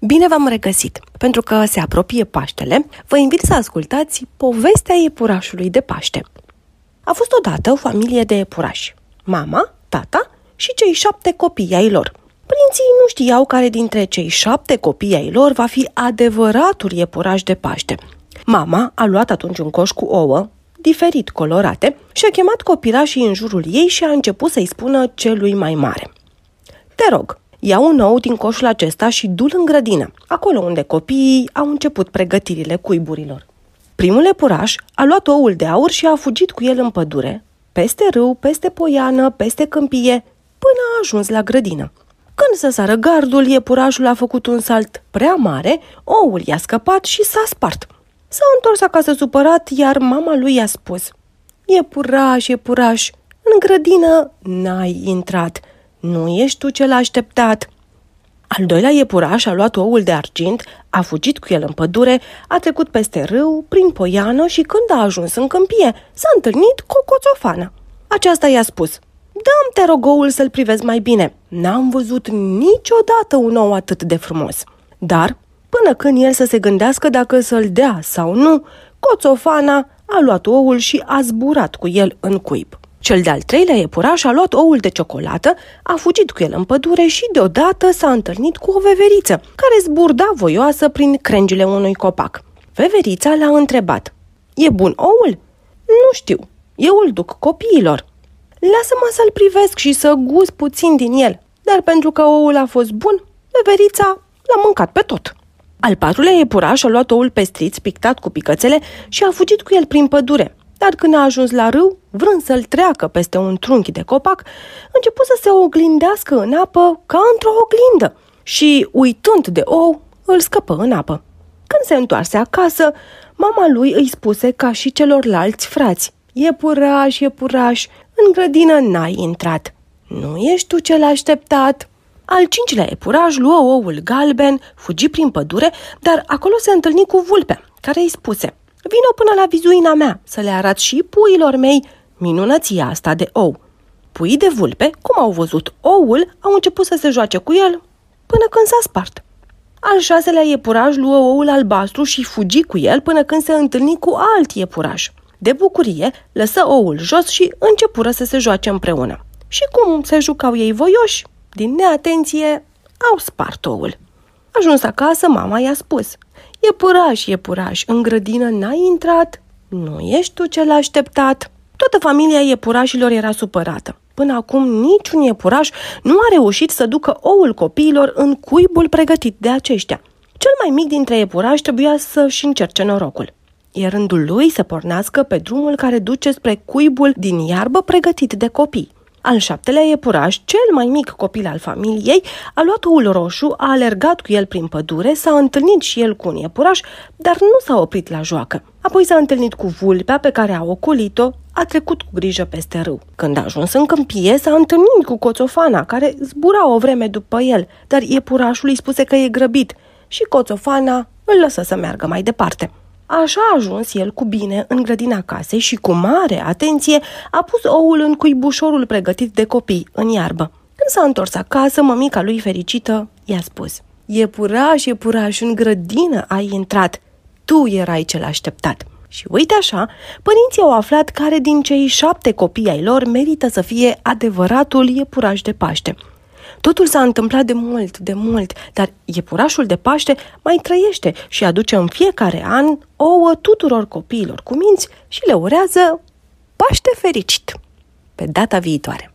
Bine v-am regăsit! Pentru că se apropie Paștele, vă invit să ascultați povestea iepurașului de Paște. A fost odată o familie de iepurași. Mama, tata și cei șapte copii ai lor. Prinții nu știau care dintre cei șapte copii ai lor va fi adevăratul iepuraș de Paște. Mama a luat atunci un coș cu ouă, diferit colorate, și a chemat copilașii în jurul ei și a început să-i spună celui mai mare. Te rog, Ia un ou din coșul acesta și du-l în grădină, acolo unde copiii au început pregătirile cuiburilor. Primul epuraș a luat oul de aur și a fugit cu el în pădure, peste râu, peste poiană, peste câmpie, până a ajuns la grădină. Când să sară gardul, iepurașul a făcut un salt prea mare, oul i-a scăpat și s-a spart. S-a întors acasă supărat, iar mama lui i-a spus Iepuraș, iepuraș, în grădină n-ai intrat, nu ești tu cel așteptat. Al doilea iepuraș a luat oul de argint, a fugit cu el în pădure, a trecut peste râu, prin poiană și când a ajuns în câmpie, s-a întâlnit cu o coțofană. Aceasta i-a spus, Dăm te rog oul să-l privezi mai bine. N-am văzut niciodată un ou atât de frumos. Dar, până când el să se gândească dacă să-l dea sau nu, coțofana a luat oul și a zburat cu el în cuib. Cel de-al treilea iepuraș a luat oul de ciocolată, a fugit cu el în pădure și deodată s-a întâlnit cu o veveriță, care zburda voioasă prin crengile unui copac. Veverița l-a întrebat, E bun oul?" Nu știu, eu îl duc copiilor." Lasă-mă să-l privesc și să gust puțin din el." Dar pentru că oul a fost bun, veverița l-a mâncat pe tot. Al patrulea iepuraș a luat oul pestriț pictat cu picățele și a fugit cu el prin pădure. Dar când a ajuns la râu, vrând să-l treacă peste un trunchi de copac, început să se oglindească în apă ca într-o oglindă și, uitând de ou, îl scăpă în apă. Când se întoarse acasă, mama lui îi spuse ca și celorlalți frați, E puraș, e puraș, în grădină n-ai intrat. Nu ești tu cel așteptat?" Al cincilea epuraj luă oul galben, fugi prin pădure, dar acolo se întâlni cu vulpea, care îi spuse – Vino până la vizuina mea să le arăt și puilor mei minunăția asta de ou. Puii de vulpe, cum au văzut oul, au început să se joace cu el până când s-a spart. Al șaselea iepuraș luă oul albastru și fugi cu el până când se întâlni cu alt iepuraș. De bucurie, lăsă oul jos și începură să se joace împreună. Și cum se jucau ei voioși, din neatenție, au spart oul. Ajuns acasă, mama i-a spus – E puraș, e puraș, în grădină n-ai intrat? Nu ești tu cel așteptat? Toată familia iepurașilor era supărată. Până acum niciun iepuraș nu a reușit să ducă oul copiilor în cuibul pregătit de aceștia. Cel mai mic dintre iepurași trebuia să-și încerce norocul. E rândul lui să pornească pe drumul care duce spre cuibul din iarbă pregătit de copii. Al șaptelea iepuraș, cel mai mic copil al familiei, a luat oul roșu, a alergat cu el prin pădure, s-a întâlnit și el cu un iepuraș, dar nu s-a oprit la joacă. Apoi s-a întâlnit cu vulpea pe care a ocolit-o, a trecut cu grijă peste râu. Când a ajuns în câmpie, s-a întâlnit cu coțofana, care zbura o vreme după el, dar iepurașul îi spuse că e grăbit și coțofana îl lăsă să meargă mai departe. Așa a ajuns el cu bine în grădina casei și cu mare atenție a pus oul în cuibușorul pregătit de copii, în iarbă. Când s-a întors acasă, mămica lui fericită i-a spus E puraș, e puraș, în grădină ai intrat. Tu erai cel așteptat. Și uite așa, părinții au aflat care din cei șapte copii ai lor merită să fie adevăratul iepuraș de Paște. Totul s-a întâmplat de mult, de mult, dar iepurașul de Paște mai trăiește și aduce în fiecare an ouă tuturor copiilor cu minți și le urează Paște fericit! Pe data viitoare!